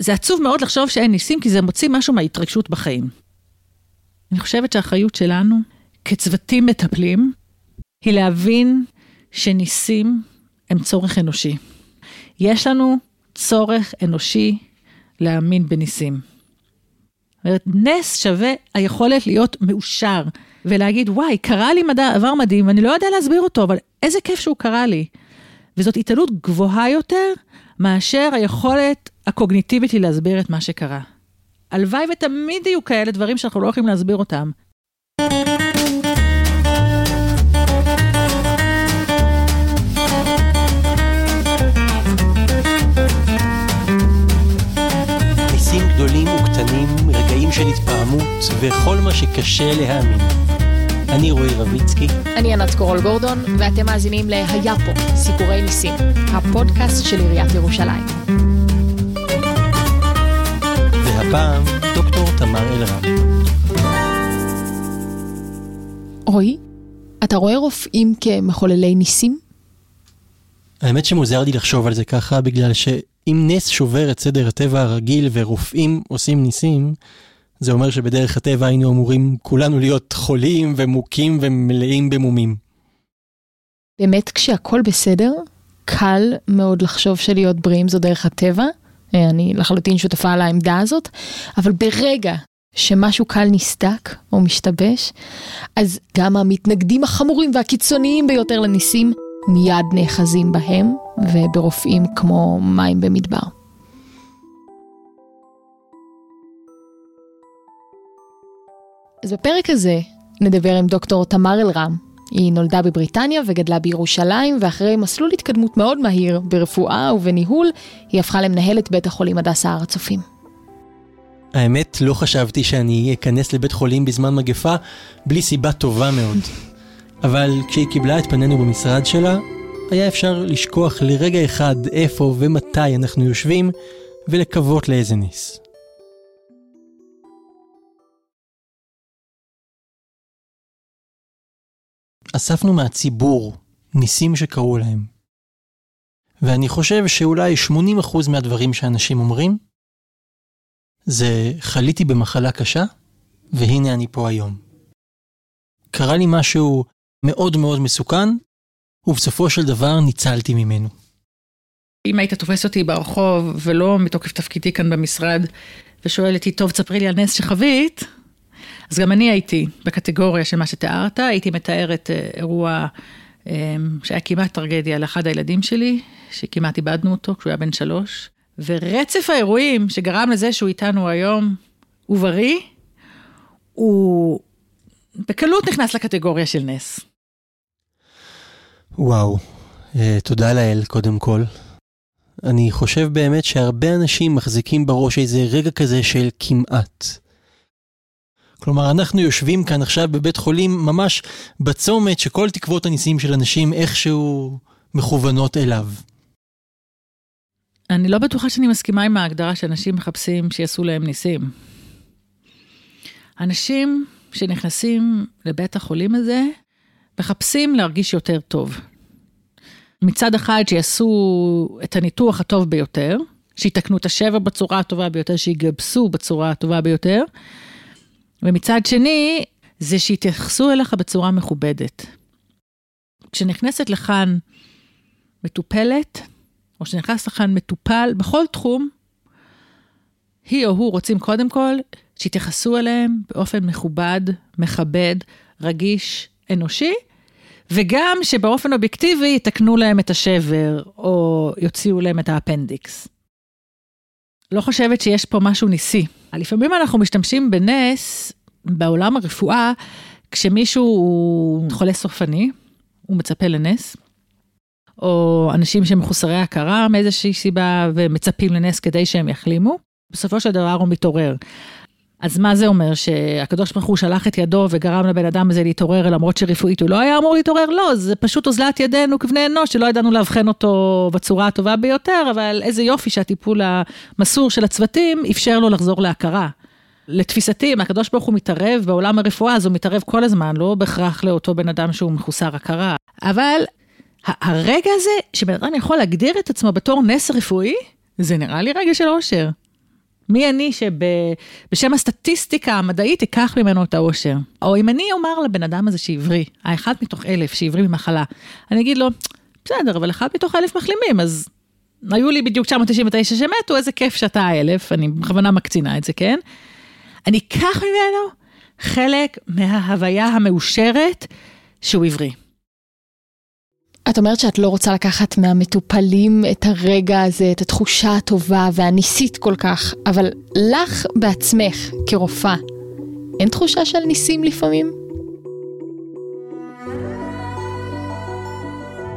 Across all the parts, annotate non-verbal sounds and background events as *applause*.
זה עצוב מאוד לחשוב שאין ניסים, כי זה מוציא משהו מההתרגשות בחיים. אני חושבת שהאחריות שלנו, כצוותים מטפלים, היא להבין שניסים הם צורך אנושי. יש לנו צורך אנושי להאמין בניסים. נס שווה היכולת להיות מאושר, ולהגיד, וואי, קרה לי מדע, עבר מדהים, ואני לא יודע להסביר אותו, אבל איזה כיף שהוא קרה לי. וזאת התעלות גבוהה יותר מאשר היכולת הקוגניטיבית היא להסביר את מה שקרה. הלוואי ותמיד יהיו כאלה דברים שאנחנו לא יכולים להסביר אותם. ניסים גדולים וקטנים, רגעים של התפעמות וכל מה שקשה להאמין. אני רועי רביצקי. אני ענת קורול גורדון, ואתם מאזינים ל"היה פה, סיפורי ניסים", הפודקאסט של עיריית ירושלים. והפעם, דוקטור תמר אלרם. רועי, אתה רואה רופאים כמחוללי ניסים? האמת שמוזר לי לחשוב על זה ככה, בגלל שאם נס שובר את סדר הטבע הרגיל ורופאים עושים ניסים, זה אומר שבדרך הטבע היינו אמורים כולנו להיות חולים ומוכים ומלאים במומים. באמת, כשהכול בסדר, קל מאוד לחשוב שלהיות בריאים זו דרך הטבע. אה, אני לחלוטין שותפה על העמדה הזאת, אבל ברגע שמשהו קל נסדק או משתבש, אז גם המתנגדים החמורים והקיצוניים ביותר לניסים מיד נאחזים בהם וברופאים כמו מים במדבר. אז בפרק הזה נדבר עם דוקטור תמר אלרם. היא נולדה בבריטניה וגדלה בירושלים, ואחרי מסלול התקדמות מאוד מהיר ברפואה ובניהול, היא הפכה למנהלת בית החולים הדסה הר הצופים. האמת, לא חשבתי שאני אכנס לבית חולים בזמן מגפה בלי סיבה טובה מאוד. אבל כשהיא קיבלה את פנינו במשרד שלה, היה אפשר לשכוח לרגע אחד איפה ומתי אנחנו יושבים, ולקוות לאיזה נס. אספנו מהציבור ניסים שקרו להם. ואני חושב שאולי 80% מהדברים שאנשים אומרים, זה חליתי במחלה קשה, והנה אני פה היום. קרה לי משהו מאוד מאוד מסוכן, ובסופו של דבר ניצלתי ממנו. אם היית תופס אותי ברחוב, ולא מתוקף תפקידי כאן במשרד, ושואל אותי, טוב, תספרי לי על נס שחווית, אז גם אני הייתי בקטגוריה של מה שתיארת, הייתי מתארת אה, אירוע אה, שהיה כמעט טרגדיה לאחד הילדים שלי, שכמעט איבדנו אותו כשהוא היה בן שלוש, ורצף האירועים שגרם לזה שהוא איתנו היום, הוא בריא, הוא בקלות נכנס לקטגוריה של נס. וואו, אה, תודה לאל קודם כל. אני חושב באמת שהרבה אנשים מחזיקים בראש איזה רגע כזה של כמעט. כלומר, אנחנו יושבים כאן עכשיו בבית חולים ממש בצומת שכל תקוות הניסים של אנשים איכשהו מכוונות אליו. אני לא בטוחה שאני מסכימה עם ההגדרה שאנשים מחפשים שיעשו להם ניסים. אנשים שנכנסים לבית החולים הזה, מחפשים להרגיש יותר טוב. מצד אחד שיעשו את הניתוח הטוב ביותר, שיתקנו את השבר בצורה הטובה ביותר, שיגבסו בצורה הטובה ביותר, ומצד שני, זה שיתייחסו אליך בצורה מכובדת. כשנכנסת לכאן מטופלת, או שנכנס לכאן מטופל, בכל תחום, היא או הוא רוצים קודם כל שיתייחסו אליהם באופן מכובד, מכבד, רגיש, אנושי, וגם שבאופן אובייקטיבי יתקנו להם את השבר, או יוציאו להם את האפנדיקס. לא חושבת שיש פה משהו ניסי. לפעמים אנחנו משתמשים בנס בעולם הרפואה, כשמישהו הוא חולה סופני, הוא מצפה לנס, או אנשים שמחוסרי הכרה מאיזושהי סיבה ומצפים לנס כדי שהם יחלימו, בסופו של דבר הוא מתעורר. אז מה זה אומר? שהקדוש ברוך הוא שלח את ידו וגרם לבן אדם הזה להתעורר למרות שרפואית הוא לא היה אמור להתעורר? לא, זה פשוט אוזלת ידינו כבני אנוש שלא ידענו לאבחן אותו בצורה הטובה ביותר, אבל איזה יופי שהטיפול המסור של הצוותים אפשר לו לחזור להכרה. לתפיסתי, אם הקדוש ברוך הוא מתערב בעולם הרפואה, אז הוא מתערב כל הזמן, לא בהכרח לאותו בן אדם שהוא מחוסר הכרה. אבל הרגע הזה, שבן אדם יכול להגדיר את עצמו בתור נס רפואי, זה נראה לי רגע של אושר. מי אני שבשם הסטטיסטיקה המדעית אקח ממנו את האושר? או אם אני אומר לבן אדם הזה שעברי, האחד מתוך אלף שעברי ממחלה, אני אגיד לו, בסדר, אבל אחד מתוך אלף מחלימים, אז היו לי בדיוק 999 שמתו, איזה כיף שאתה האלף, אני בכוונה מקצינה את זה, כן? אני אקח ממנו חלק מההוויה המאושרת שהוא עברי. את אומרת שאת לא רוצה לקחת מהמטופלים את הרגע הזה, את התחושה הטובה והניסית כל כך, אבל לך בעצמך, כרופאה, אין תחושה של ניסים לפעמים?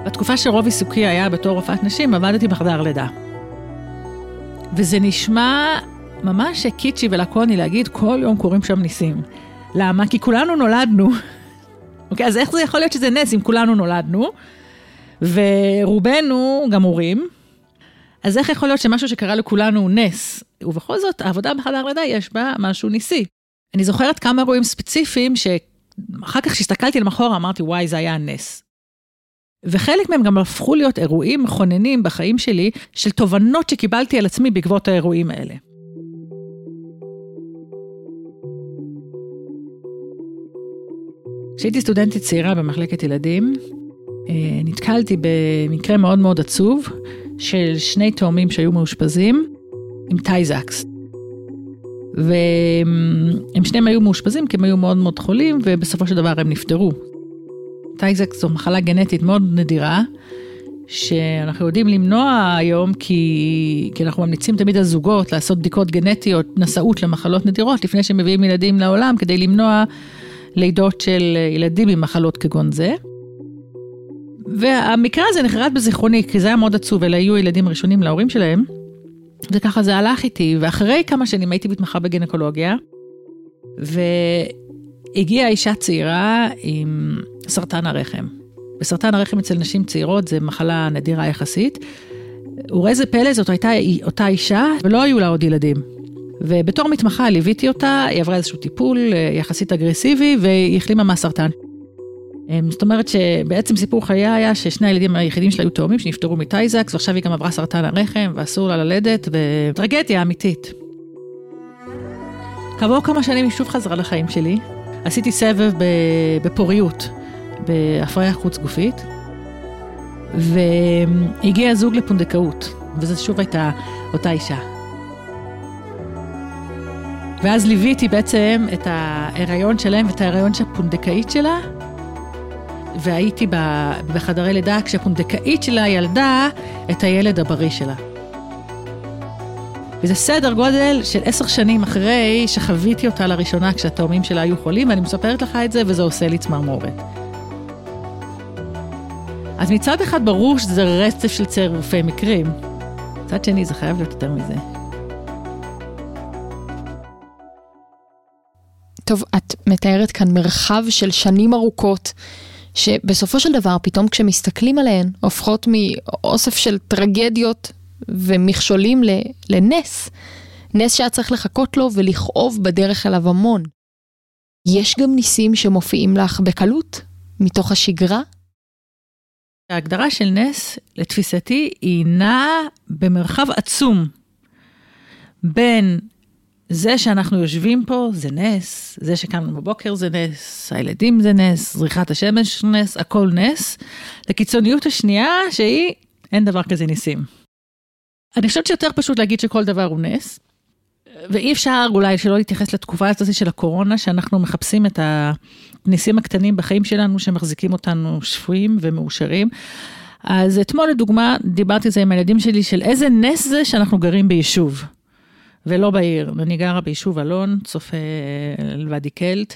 בתקופה שרוב עיסוקי היה בתור רופאת נשים, עבדתי בחדר לידה. וזה נשמע ממש קיצ'י ולקוני להגיד, כל יום קורים שם ניסים. למה? כי כולנו נולדנו. *laughs* אוקיי, אז איך זה יכול להיות שזה נס אם כולנו נולדנו? ורובנו גם הורים, אז איך יכול להיות שמשהו שקרה לכולנו הוא נס? ובכל זאת, העבודה בחדר לידה יש בה משהו ניסי. אני זוכרת כמה אירועים ספציפיים שאחר כך כשהסתכלתי למחורה אמרתי, וואי, זה היה נס. וחלק מהם גם הפכו להיות אירועים מכוננים בחיים שלי, של תובנות שקיבלתי על עצמי בעקבות האירועים האלה. כשהייתי סטודנטית צעירה במחלקת ילדים, נתקלתי במקרה מאוד מאוד עצוב של שני תאומים שהיו מאושפזים עם טייזקס. והם שניהם היו מאושפזים כי הם היו מאוד מאוד חולים ובסופו של דבר הם נפטרו. טייזקס זו מחלה גנטית מאוד נדירה, שאנחנו יודעים למנוע היום כי, כי אנחנו ממליצים תמיד על זוגות לעשות בדיקות גנטיות, נשאות למחלות נדירות לפני שמביאים ילדים לעולם כדי למנוע לידות של ילדים עם מחלות כגון זה. והמקרה הזה נחרט בזיכרוני, כי זה היה מאוד עצוב, אלה היו ילדים ראשונים להורים שלהם, וככה זה הלך איתי, ואחרי כמה שנים הייתי מתמחה בגינקולוגיה, והגיעה אישה צעירה עם סרטן הרחם. וסרטן הרחם אצל נשים צעירות זה מחלה נדירה יחסית. וראה זה פלא, זאת הייתה אותה אישה, ולא היו לה עוד ילדים. ובתור מתמחה ליוויתי אותה, היא עברה איזשהו טיפול אה, יחסית אגרסיבי, והיא החלימה מהסרטן. אמ, זאת אומרת שבעצם סיפור חייה היה ששני הילדים היחידים שלה היו תאומים שנפטרו מטייזקס, ועכשיו היא גם עברה סרטן הרחם ואסור לה ללדת, וטרגדיה אמיתית. כעבור כמה שנים היא שוב חזרה לחיים שלי. עשיתי סבב בפוריות, בהפריה חוץ גופית, והגיע זוג לפונדקאות, וזו שוב הייתה אותה אישה. ואז ליוויתי בעצם את ההיריון שלהם ואת ההיריון של הפונדקאית שלה, והייתי בחדרי לידה כשהפונדקאית שלה ילדה את הילד הבריא שלה. וזה סדר גודל של עשר שנים אחרי שחוויתי אותה לראשונה כשהתאומים שלה היו חולים, ואני מספרת לך את זה וזה עושה לי צמרמורת. אז מצד אחד ברור שזה רצף של צירופי מקרים, מצד שני זה חייב להיות יותר מזה. טוב, את מתארת כאן מרחב של שנים ארוכות שבסופו של דבר, פתאום כשמסתכלים עליהן, הופכות מאוסף של טרגדיות ומכשולים לנס. נס שהיה צריך לחכות לו ולכאוב בדרך אליו המון. יש גם ניסים שמופיעים לך בקלות, מתוך השגרה? ההגדרה של נס, לתפיסתי, היא נעה במרחב עצום בין זה שאנחנו יושבים פה זה נס, זה שקמנו בבוקר זה נס, הילדים זה נס, זריחת השמש נס, הכל נס. לקיצוניות השנייה שהיא, אין דבר כזה ניסים. אני חושבת שיותר פשוט להגיד שכל דבר הוא נס, ואי אפשר אולי שלא להתייחס לתקופה הזאת של הקורונה, שאנחנו מחפשים את הניסים הקטנים בחיים שלנו שמחזיקים אותנו שפויים ומאושרים. אז אתמול לדוגמה, דיברתי על זה עם הילדים שלי, של איזה נס זה שאנחנו גרים ביישוב. ולא בעיר. אני גרה ביישוב אלון, צופה לוואדי קלט,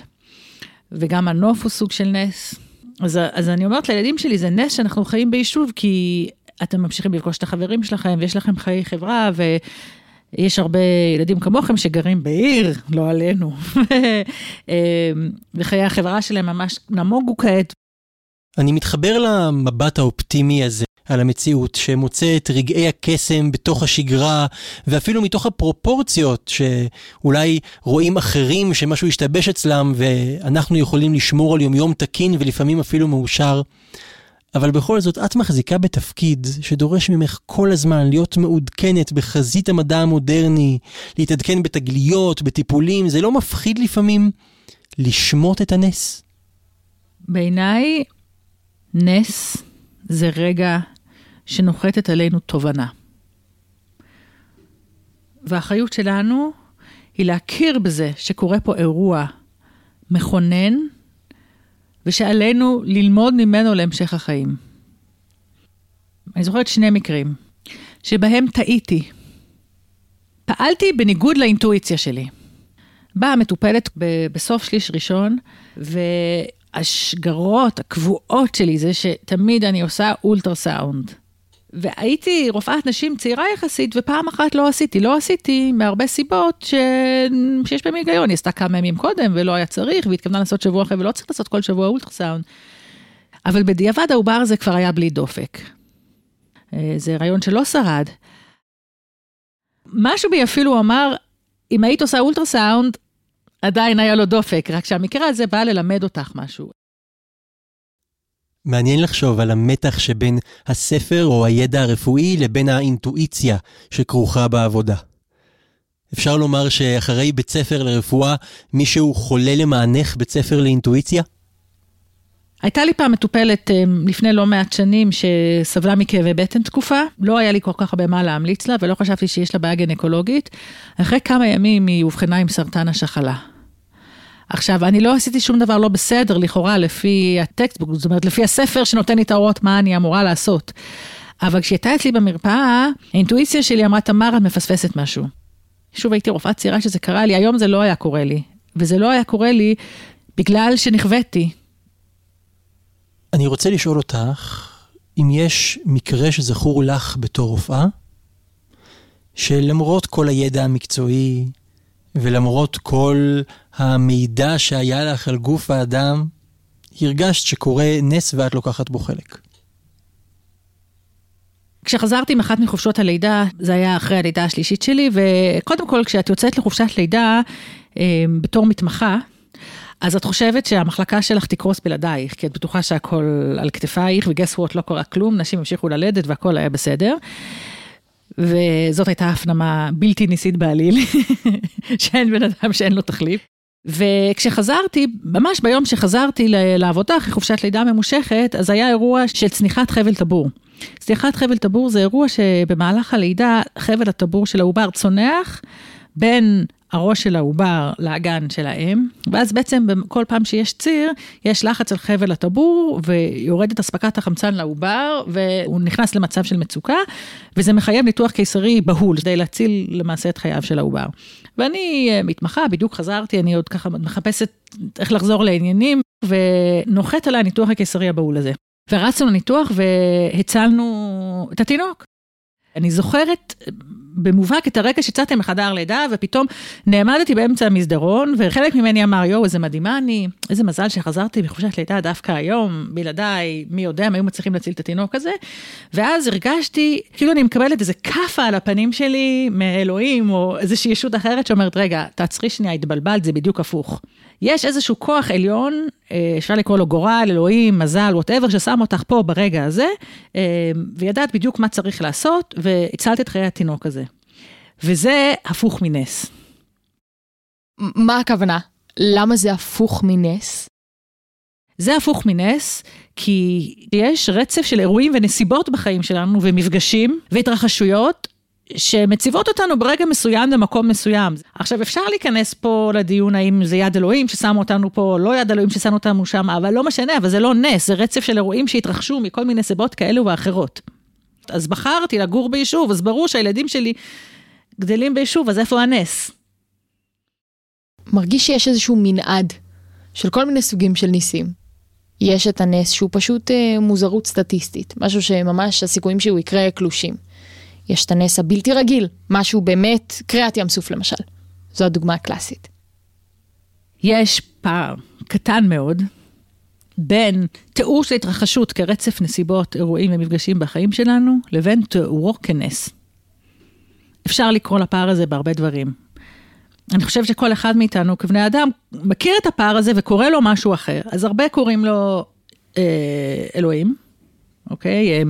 וגם הנוף הוא סוג של נס. אז, אז אני אומרת לילדים שלי, זה נס שאנחנו חיים ביישוב, כי אתם ממשיכים לפגוש את החברים שלכם, ויש לכם חיי חברה, ויש הרבה ילדים כמוכם שגרים בעיר, לא עלינו. *laughs* וחיי החברה שלהם ממש נמוגו כעת. אני מתחבר למבט האופטימי הזה על המציאות, שמוצא את רגעי הקסם בתוך השגרה, ואפילו מתוך הפרופורציות, שאולי רואים אחרים שמשהו השתבש אצלם, ואנחנו יכולים לשמור על יומיום תקין ולפעמים אפילו מאושר. אבל בכל זאת, את מחזיקה בתפקיד שדורש ממך כל הזמן להיות מעודכנת בחזית המדע המודרני, להתעדכן בתגליות, בטיפולים, זה לא מפחיד לפעמים לשמוט את הנס? בעיניי, נס זה רגע שנוחתת עלינו תובנה. והאחריות שלנו היא להכיר בזה שקורה פה אירוע מכונן, ושעלינו ללמוד ממנו להמשך החיים. אני זוכרת שני מקרים, שבהם טעיתי. פעלתי בניגוד לאינטואיציה שלי. באה המטופלת בסוף שליש ראשון, והשגרות הקבועות שלי זה שתמיד אני עושה אולטרסאונד. והייתי רופאת נשים צעירה יחסית, ופעם אחת לא עשיתי. לא עשיתי מהרבה סיבות ש... שיש בהם היגיון. היא עשתה כמה ימים קודם ולא היה צריך, והתכוונה לעשות שבוע אחרי ולא צריך לעשות כל שבוע אולטרסאונד. אבל בדיעבד העובר הזה כבר היה בלי דופק. אה, זה רעיון שלא שרד. משהו בי אפילו אמר, אם היית עושה אולטרסאונד, עדיין היה לו דופק, רק שהמקרה הזה בא ללמד אותך משהו. מעניין לחשוב על המתח שבין הספר או הידע הרפואי לבין האינטואיציה שכרוכה בעבודה. אפשר לומר שאחרי בית ספר לרפואה, מישהו חולה למענך בית ספר לאינטואיציה? הייתה לי פעם מטופלת אה, לפני לא מעט שנים שסבלה מכאבי בטן תקופה, לא היה לי כל כך הרבה מה להמליץ לה ולא חשבתי שיש לה בעיה גנקולוגית. אחרי כמה ימים היא אובחנה עם סרטן השחלה. עכשיו, אני לא עשיתי שום דבר לא בסדר, לכאורה, לפי הטקסטבוק, זאת אומרת, לפי הספר שנותן לי את ההוראות מה אני אמורה לעשות. אבל כשהייתה אצלי במרפאה, האינטואיציה שלי אמרה, תמר, את מפספסת משהו. שוב, הייתי רופאה צעירה שזה קרה לי, היום זה לא היה קורה לי. וזה לא היה קורה לי בגלל שנכוויתי. אני רוצה לשאול אותך, אם יש מקרה שזכור לך בתור רופאה, שלמרות כל הידע המקצועי, ולמרות כל המידע שהיה לך על גוף האדם, הרגשת שקורה נס ואת לוקחת בו חלק. כשחזרתי עם אחת מחופשות הלידה, זה היה אחרי הלידה השלישית שלי, וקודם כל, כשאת יוצאת לחופשת לידה אה, בתור מתמחה, אז את חושבת שהמחלקה שלך תקרוס בלעדייך, כי את בטוחה שהכל על כתפייך, וגס וואט לא קרה כלום, נשים המשיכו ללדת והכל היה בסדר. וזאת הייתה הפנמה בלתי ניסית בעליל, *laughs* שאין בן אדם שאין לו תחליף. וכשחזרתי, ממש ביום שחזרתי לעבודה אחרי חופשת לידה ממושכת, אז היה אירוע של צניחת חבל טבור. צניחת חבל טבור זה אירוע שבמהלך הלידה חבל הטבור של העובר צונח בין הראש של העובר לאגן של האם, ואז בעצם כל פעם שיש ציר, יש לחץ על חבל הטבור, ויורדת אספקת החמצן לעובר, והוא נכנס למצב של מצוקה, וזה מחייב ניתוח קיסרי בהול, כדי להציל למעשה את חייו של העובר. ואני אה, מתמחה, בדיוק חזרתי, אני עוד ככה מחפשת איך לחזור לעניינים, ונוחת עליי הניתוח הקיסרי הבהול הזה. ורצנו לניתוח והצלנו את התינוק. אני זוכרת במובהק את הרגע שיצאתי מחדר לידה, ופתאום נעמדתי באמצע המסדרון, וחלק ממני אמר, יואו, איזה מדהימה אני, איזה מזל שחזרתי מחופשת לידה דווקא היום, בלעדיי, מי יודע, הם היו מצליחים להציל את התינוק הזה. ואז הרגשתי, כאילו אני מקבלת איזה כאפה על הפנים שלי מאלוהים, או איזושהי ישות אחרת שאומרת, רגע, תעצרי שנייה, התבלבלת, זה בדיוק הפוך. יש איזשהו כוח עליון, אה, אפשר לקרוא לו גורל, אלוהים, מזל, ווטאבר, ששם אותך פה ברגע הזה, אה, וידעת בדיוק מה צריך לעשות, והצלת את חיי התינוק הזה. וזה הפוך מנס. מה הכוונה? למה זה הפוך מנס? זה הפוך מנס, כי יש רצף של אירועים ונסיבות בחיים שלנו, ומפגשים והתרחשויות, שמציבות אותנו ברגע מסוים במקום מסוים. עכשיו, אפשר להיכנס פה לדיון האם זה יד אלוהים ששמו אותנו פה, לא יד אלוהים ששמו אותנו שם, אבל לא משנה, אבל זה לא נס, זה רצף של אירועים שהתרחשו מכל מיני סיבות כאלו ואחרות. אז בחרתי לגור ביישוב, אז ברור שהילדים שלי גדלים ביישוב, אז איפה הנס? מרגיש שיש איזשהו מנעד של כל מיני סוגים של ניסים. יש את הנס שהוא פשוט אה, מוזרות סטטיסטית, משהו שממש הסיכויים שהוא יקרה קלושים. יש את הנס הבלתי רגיל, משהו באמת, קריעת ים סוף למשל. זו הדוגמה הקלאסית. יש פער קטן מאוד בין תיאור של התרחשות כרצף נסיבות, אירועים ומפגשים בחיים שלנו, לבין תיאורו כנס. אפשר לקרוא לפער הזה בהרבה דברים. אני חושבת שכל אחד מאיתנו כבני אדם מכיר את הפער הזה וקורא לו משהו אחר. אז הרבה קוראים לו אה, אלוהים, אוקיי?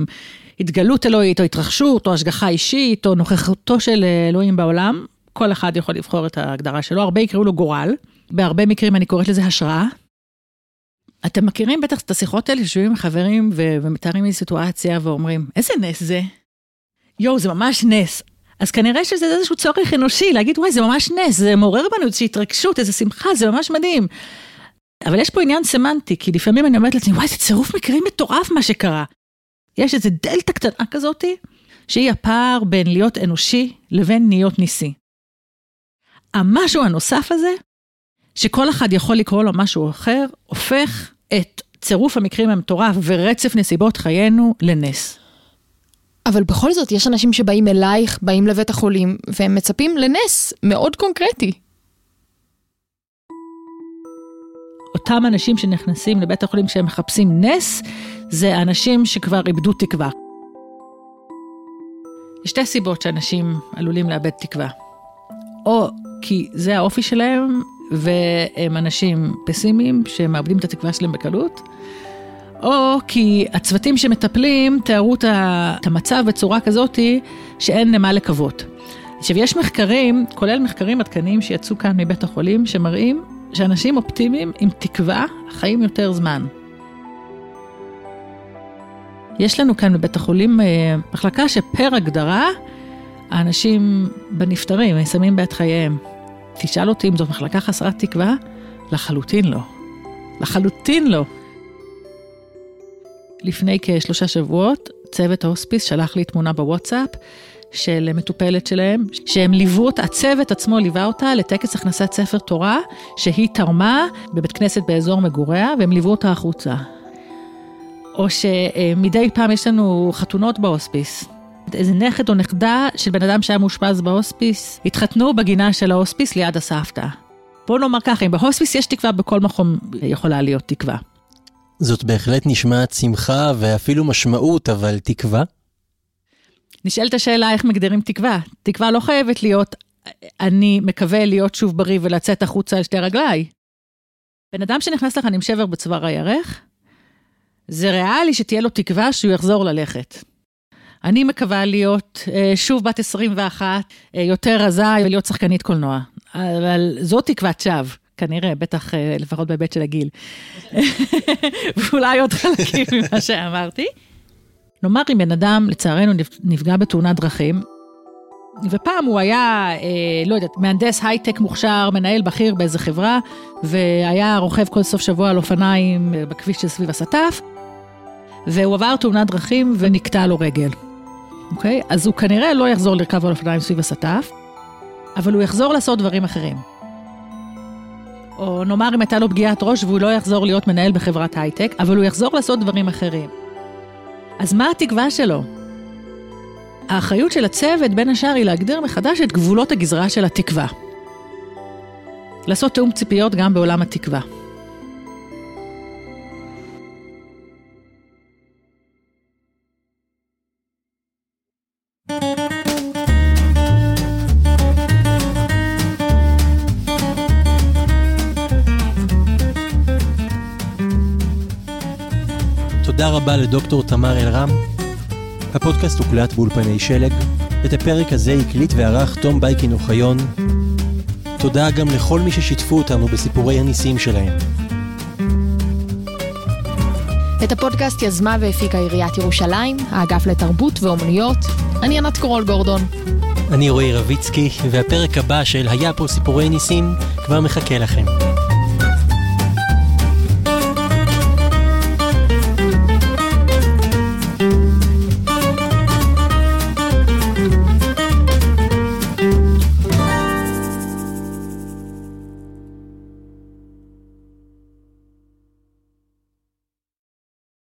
התגלות אלוהית, או התרחשות, או השגחה אישית, או נוכחותו של אלוהים בעולם. כל אחד יכול לבחור את ההגדרה שלו, הרבה יקראו לו גורל. בהרבה מקרים אני קוראת לזה השראה. אתם מכירים בטח את השיחות האלה, שיושבים עם חברים ו- ומתארים לי סיטואציה ואומרים, איזה נס זה? יואו, זה ממש נס. אז כנראה שזה איזשהו צורך אנושי, להגיד, וואי, זה ממש נס, זה מעורר בנו איזושהי התרגשות, איזו שמחה, זה ממש מדהים. אבל יש פה עניין סמנטי, כי לפעמים אני אומרת לעצמי, וואי, זה צירוף מקרים מטורף מה שקרה. יש איזו דלתא קטנה כזאתי, שהיא הפער בין להיות אנושי לבין להיות ניסי. המשהו הנוסף הזה, שכל אחד יכול לקרוא לו משהו אחר, הופך את צירוף המקרים המטורף ורצף נסיבות חיינו לנס. אבל בכל זאת, יש אנשים שבאים אלייך, באים לבית החולים, והם מצפים לנס מאוד קונקרטי. אותם אנשים שנכנסים לבית החולים כשהם מחפשים נס, זה אנשים שכבר איבדו תקווה. יש שתי סיבות שאנשים עלולים לאבד תקווה. או כי זה האופי שלהם, והם אנשים פסימיים שמאבדים את התקווה שלהם בקלות, או כי הצוותים שמטפלים תיארו את המצב בצורה כזאתי שאין למה לקוות. עכשיו, יש מחקרים, כולל מחקרים עדכניים שיצאו כאן מבית החולים, שמראים שאנשים אופטימיים עם תקווה חיים יותר זמן. יש לנו כאן בבית החולים אה, מחלקה שפר הגדרה, האנשים בנפטרים, מסיימים בעת חייהם. תשאל אותי אם זאת מחלקה חסרת תקווה? לחלוטין לא. לחלוטין לא. לפני כשלושה שבועות, צוות ההוספיס שלח לי תמונה בוואטסאפ של מטופלת שלהם, שהם ליוו אותה, הצוות עצמו ליווה אותה לטקס הכנסת ספר תורה, שהיא תרמה בבית כנסת באזור מגוריה, והם ליוו אותה החוצה. או שמדי פעם יש לנו חתונות בהוספיס. איזה נכד או נכדה של בן אדם שהיה מאושפז בהוספיס, התחתנו בגינה של ההוספיס ליד הסבתא. בואו נאמר ככה, אם בהוספיס יש תקווה, בכל מקום יכולה להיות תקווה. זאת בהחלט נשמעת שמחה ואפילו משמעות, אבל תקווה? נשאלת השאלה איך מגדירים תקווה. תקווה לא חייבת להיות, אני מקווה להיות שוב בריא ולצאת החוצה על שתי רגליי. בן אדם שנכנס לכאן עם שבר בצוואר הירך, זה ריאלי שתהיה לו תקווה שהוא יחזור ללכת. אני מקווה להיות אה, שוב בת 21, אה, יותר רזה ולהיות שחקנית קולנוע. אבל זו תקוות שווא. כנראה, בטח אה, לפחות בהיבט של הגיל. *laughs* ואולי עוד חלקים ממה שאמרתי. נאמר אם בן אדם, לצערנו, נפגע בתאונת דרכים, ופעם הוא היה, אה, לא יודעת, מהנדס הייטק מוכשר, מנהל בכיר באיזה חברה, והיה רוכב כל סוף שבוע על אופניים בכביש שסביב הסטף, והוא עבר תאונת דרכים ונקטע לו רגל. אוקיי? אז הוא כנראה לא יחזור לרכב על אופניים סביב הסטף, אבל הוא יחזור לעשות דברים אחרים. או נאמר אם הייתה לו פגיעת ראש והוא לא יחזור להיות מנהל בחברת הייטק, אבל הוא יחזור לעשות דברים אחרים. אז מה התקווה שלו? האחריות של הצוות, בין השאר, היא להגדיר מחדש את גבולות הגזרה של התקווה. לעשות תיאום ציפיות גם בעולם התקווה. לדוקטור תמר אלרם. הפודקאסט הוקלט באולפני שלג. את הפרק הזה הקליט וערך תום בייקין אוחיון. תודה גם לכל מי ששיתפו אותנו בסיפורי הניסים שלהם. את הפודקאסט יזמה והפיקה עיריית ירושלים, האגף לתרבות ואומנויות. אני ענת קורול גורדון. אני רועי רביצקי, והפרק הבא של היה פה סיפורי ניסים כבר מחכה לכם.